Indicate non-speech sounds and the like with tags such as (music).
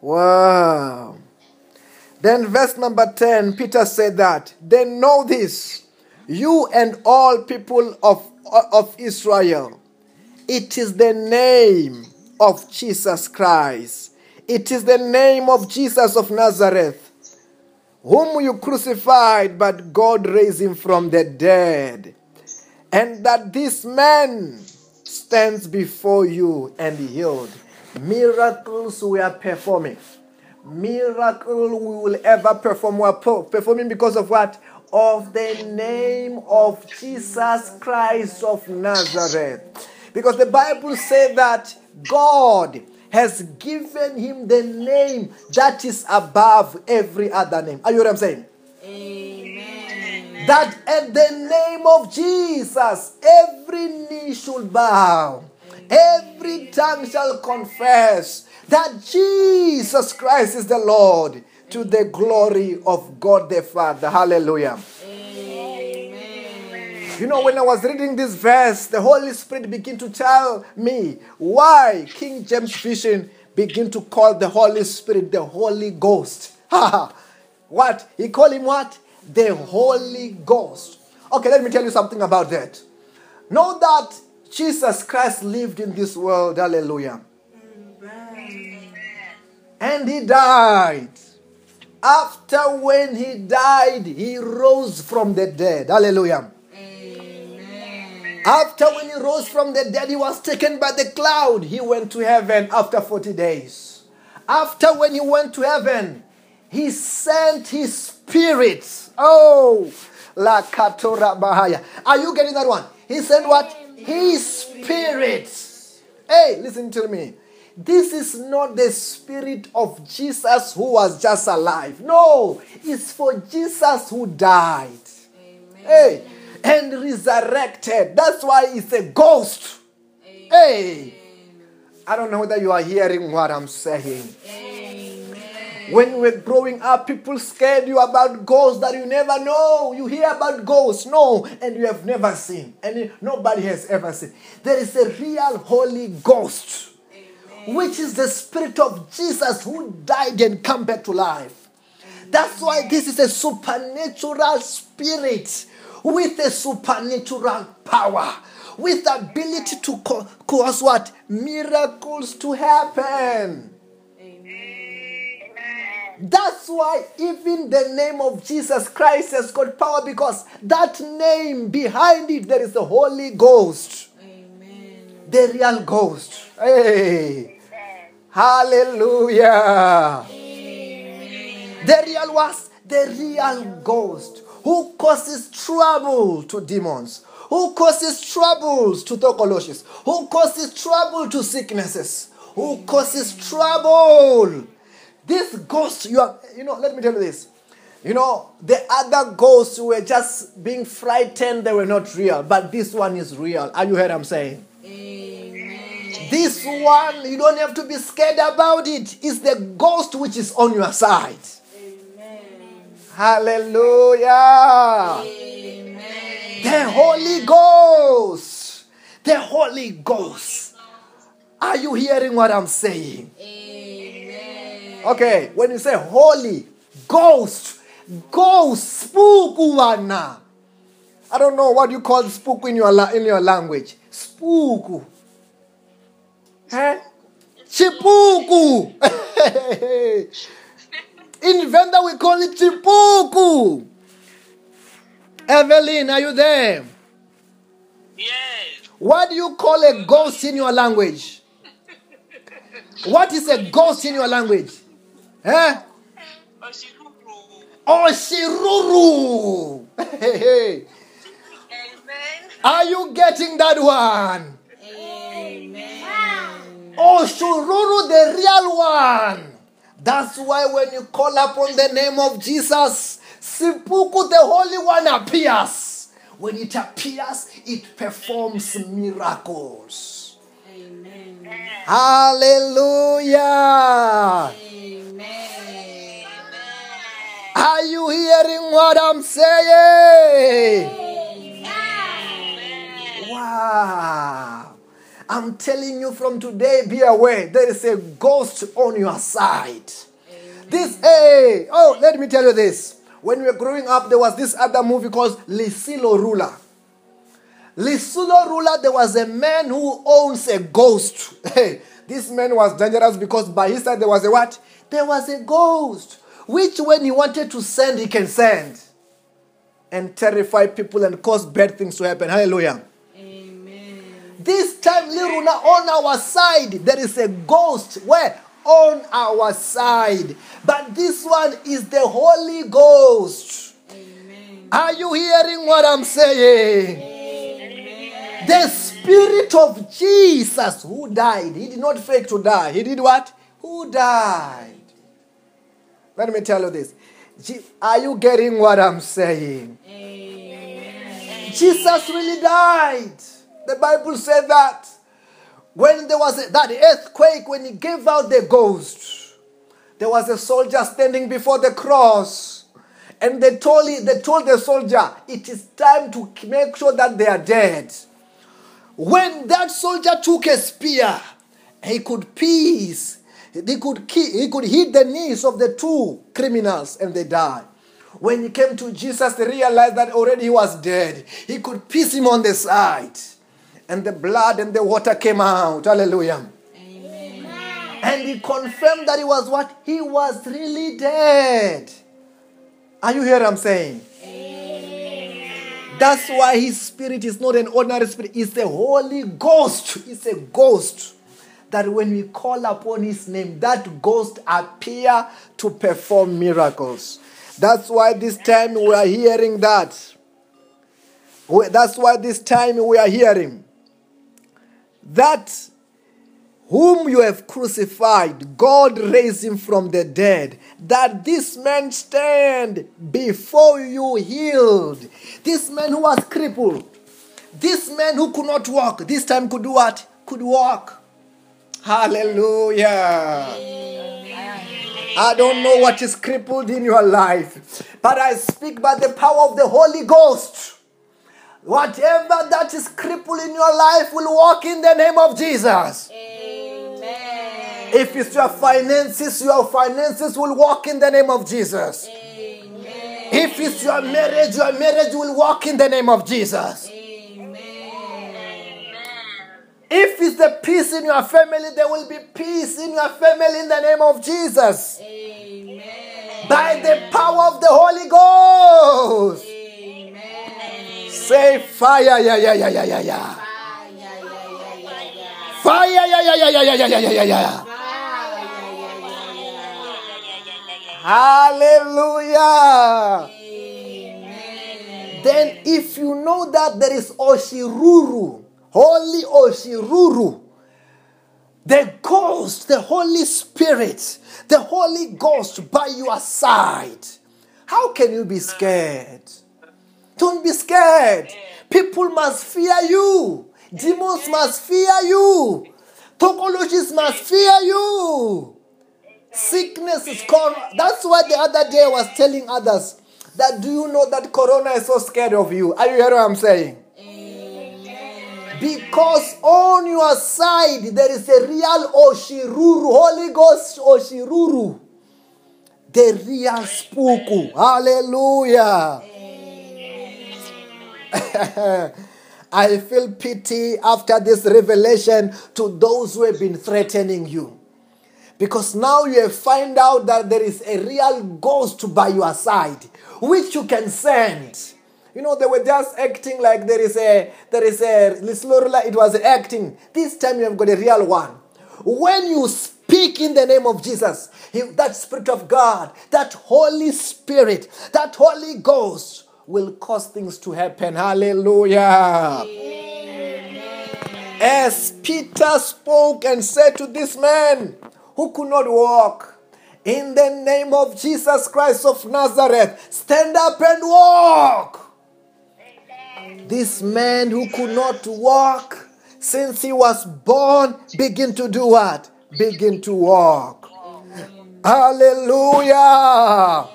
Wow. Then, verse number 10, Peter said that, Then know this, you and all people of, of Israel, it is the name of Jesus Christ. It is the name of Jesus of Nazareth, whom you crucified, but God raised him from the dead. And that this man stands before you and healed. Miracles we are performing. Miracle we will ever perform. We are performing because of what? Of the name of Jesus Christ of Nazareth. Because the Bible says that God has given him the name that is above every other name. Are you what I'm saying? Amen. That at the name of Jesus, every knee should bow, every tongue shall confess that Jesus Christ is the Lord to the glory of God the Father. Hallelujah. You know, when I was reading this verse, the Holy Spirit began to tell me why King James Version begin to call the Holy Spirit the Holy Ghost. (laughs) what? He called him what? The Holy Ghost. Okay, let me tell you something about that. Know that Jesus Christ lived in this world. Hallelujah. And he died. After when he died, he rose from the dead. Hallelujah. After when he rose from the dead, he was taken by the cloud. He went to heaven after 40 days. After when he went to heaven, he sent his spirit. Oh, La Katora Bahaya. Are you getting that one? He sent what? His spirit. Hey, listen to me. This is not the spirit of Jesus who was just alive. No, it's for Jesus who died. Hey, and resurrected. That's why it's a ghost. Hey, I don't know whether you are hearing what I'm saying. When you were growing up, people scared you about ghosts that you never know. You hear about ghosts, no, and you have never seen, and nobody has ever seen. There is a real Holy Ghost, which is the Spirit of Jesus who died and come back to life. That's why this is a supernatural spirit with a supernatural power, with the ability to co- cause what? Miracles to happen. That's why even the name of Jesus Christ has got power because that name behind it there is the Holy Ghost. The real ghost. Hey. Hallelujah. The real was the real ghost who causes trouble to demons, who causes troubles to tuberculosis, who causes trouble to sicknesses, who causes trouble. This ghost, you are, you know, let me tell you this. You know, the other ghosts were just being frightened, they were not real, but this one is real. Are you heard I'm saying? This one, you don't have to be scared about it. It's the ghost which is on your side. Hallelujah. The Holy Ghost. The Holy Ghost. Are you hearing what I'm saying? Okay, when you say Holy Ghost, Ghost, spookuwana. I don't know what you call spook in your, in your language. Spooku. Eh? Chipuku. (laughs) In Venda we call it Chipuku. Evelyn, are you there? Yes. What do you call a ghost in your language? What is a ghost in your language? Eh? Oshiruru. Oshiruru. Amen. Are you getting that one? Amen. Oshururu, the real one. That's why when you call upon the name of Jesus, Sipuku, the Holy One, appears. When it appears, it performs miracles. Amen. Hallelujah. Are you hearing what I'm saying? Wow. I'm telling you from today, be aware there is a ghost on your side. This, hey, oh, let me tell you this. When we were growing up, there was this other movie called Lesilo Rula. Lesilo Rula, there was a man who owns a ghost. (laughs) Hey, this man was dangerous because by his side there was a what? There was a ghost, which when he wanted to send, he can send and terrify people and cause bad things to happen. Hallelujah. Amen. This time, Liruna, on our side, there is a ghost. Where? On our side. But this one is the Holy Ghost. Amen. Are you hearing what I'm saying? Amen. Spirit of Jesus who died. He did not fake to die. He did what? Who died? Let me tell you this. Are you getting what I'm saying? Amen. Jesus really died. The Bible said that. When there was a- that earthquake, when he gave out the ghost, there was a soldier standing before the cross. And they told, he- they told the soldier, it is time to make sure that they are dead. When that soldier took a spear, he could pierce, he could, he could hit the knees of the two criminals and they died. When he came to Jesus, they realized that already he was dead. He could pierce him on the side. And the blood and the water came out. Hallelujah. Amen. And he confirmed that he was what? He was really dead. Are you hearing what I'm saying? That's why his spirit is not an ordinary spirit, it's the Holy Ghost. It's a ghost. That when we call upon his name, that ghost appear to perform miracles. That's why this time we are hearing that. That's why this time we are hearing that whom you have crucified, God raised him from the dead, that this man stand before you healed. This man who was crippled, this man who could not walk, this time could do what? Could walk. Hallelujah. I don't know what is crippled in your life, but I speak by the power of the Holy Ghost. Whatever that is crippled in your life will walk in the name of Jesus. Amen. If it's your finances, your finances will walk in the name of Jesus. Amen. If it's your marriage, your marriage will walk in the name of Jesus. Amen. If it's the peace in your family, there will be peace in your family in the name of Jesus. Amen. By the power of the Holy Ghost. Amen. Say fire, yeah, yeah, yeah, yeah, yeah, yeah. Ah, yeah, yeah, yeah, yeah, yeah. Fire, yeah, yeah, yeah, yeah, yeah, yeah, yeah, yeah, yeah, Hallelujah. Amen. Then, if you know that there is Oshiruru, Holy Oshiruru, the Ghost, the Holy Spirit, the Holy Ghost by your side, how can you be scared? Don't be scared. People must fear you. Demons must fear you. Tokologists must fear you. Sickness is con. That's why the other day I was telling others that do you know that Corona is so scared of you? Are you hearing what I'm saying? Because on your side there is a real Oshiruru, Holy Ghost Oshiruru. The real spooku. Hallelujah. (laughs) I feel pity after this revelation to those who have been threatening you. Because now you have find out that there is a real ghost by your side, which you can send. You know, they were just acting like there is a there is a Lislorula, it was acting. This time you have got a real one. When you speak in the name of Jesus, he- that Spirit of God, that Holy Spirit, that Holy Ghost will cause things to happen. Hallelujah. As Peter spoke and said to this man who could not walk, in the name of Jesus Christ of Nazareth, stand up and walk. This man who could not walk since he was born begin to do what? Begin to walk. Hallelujah.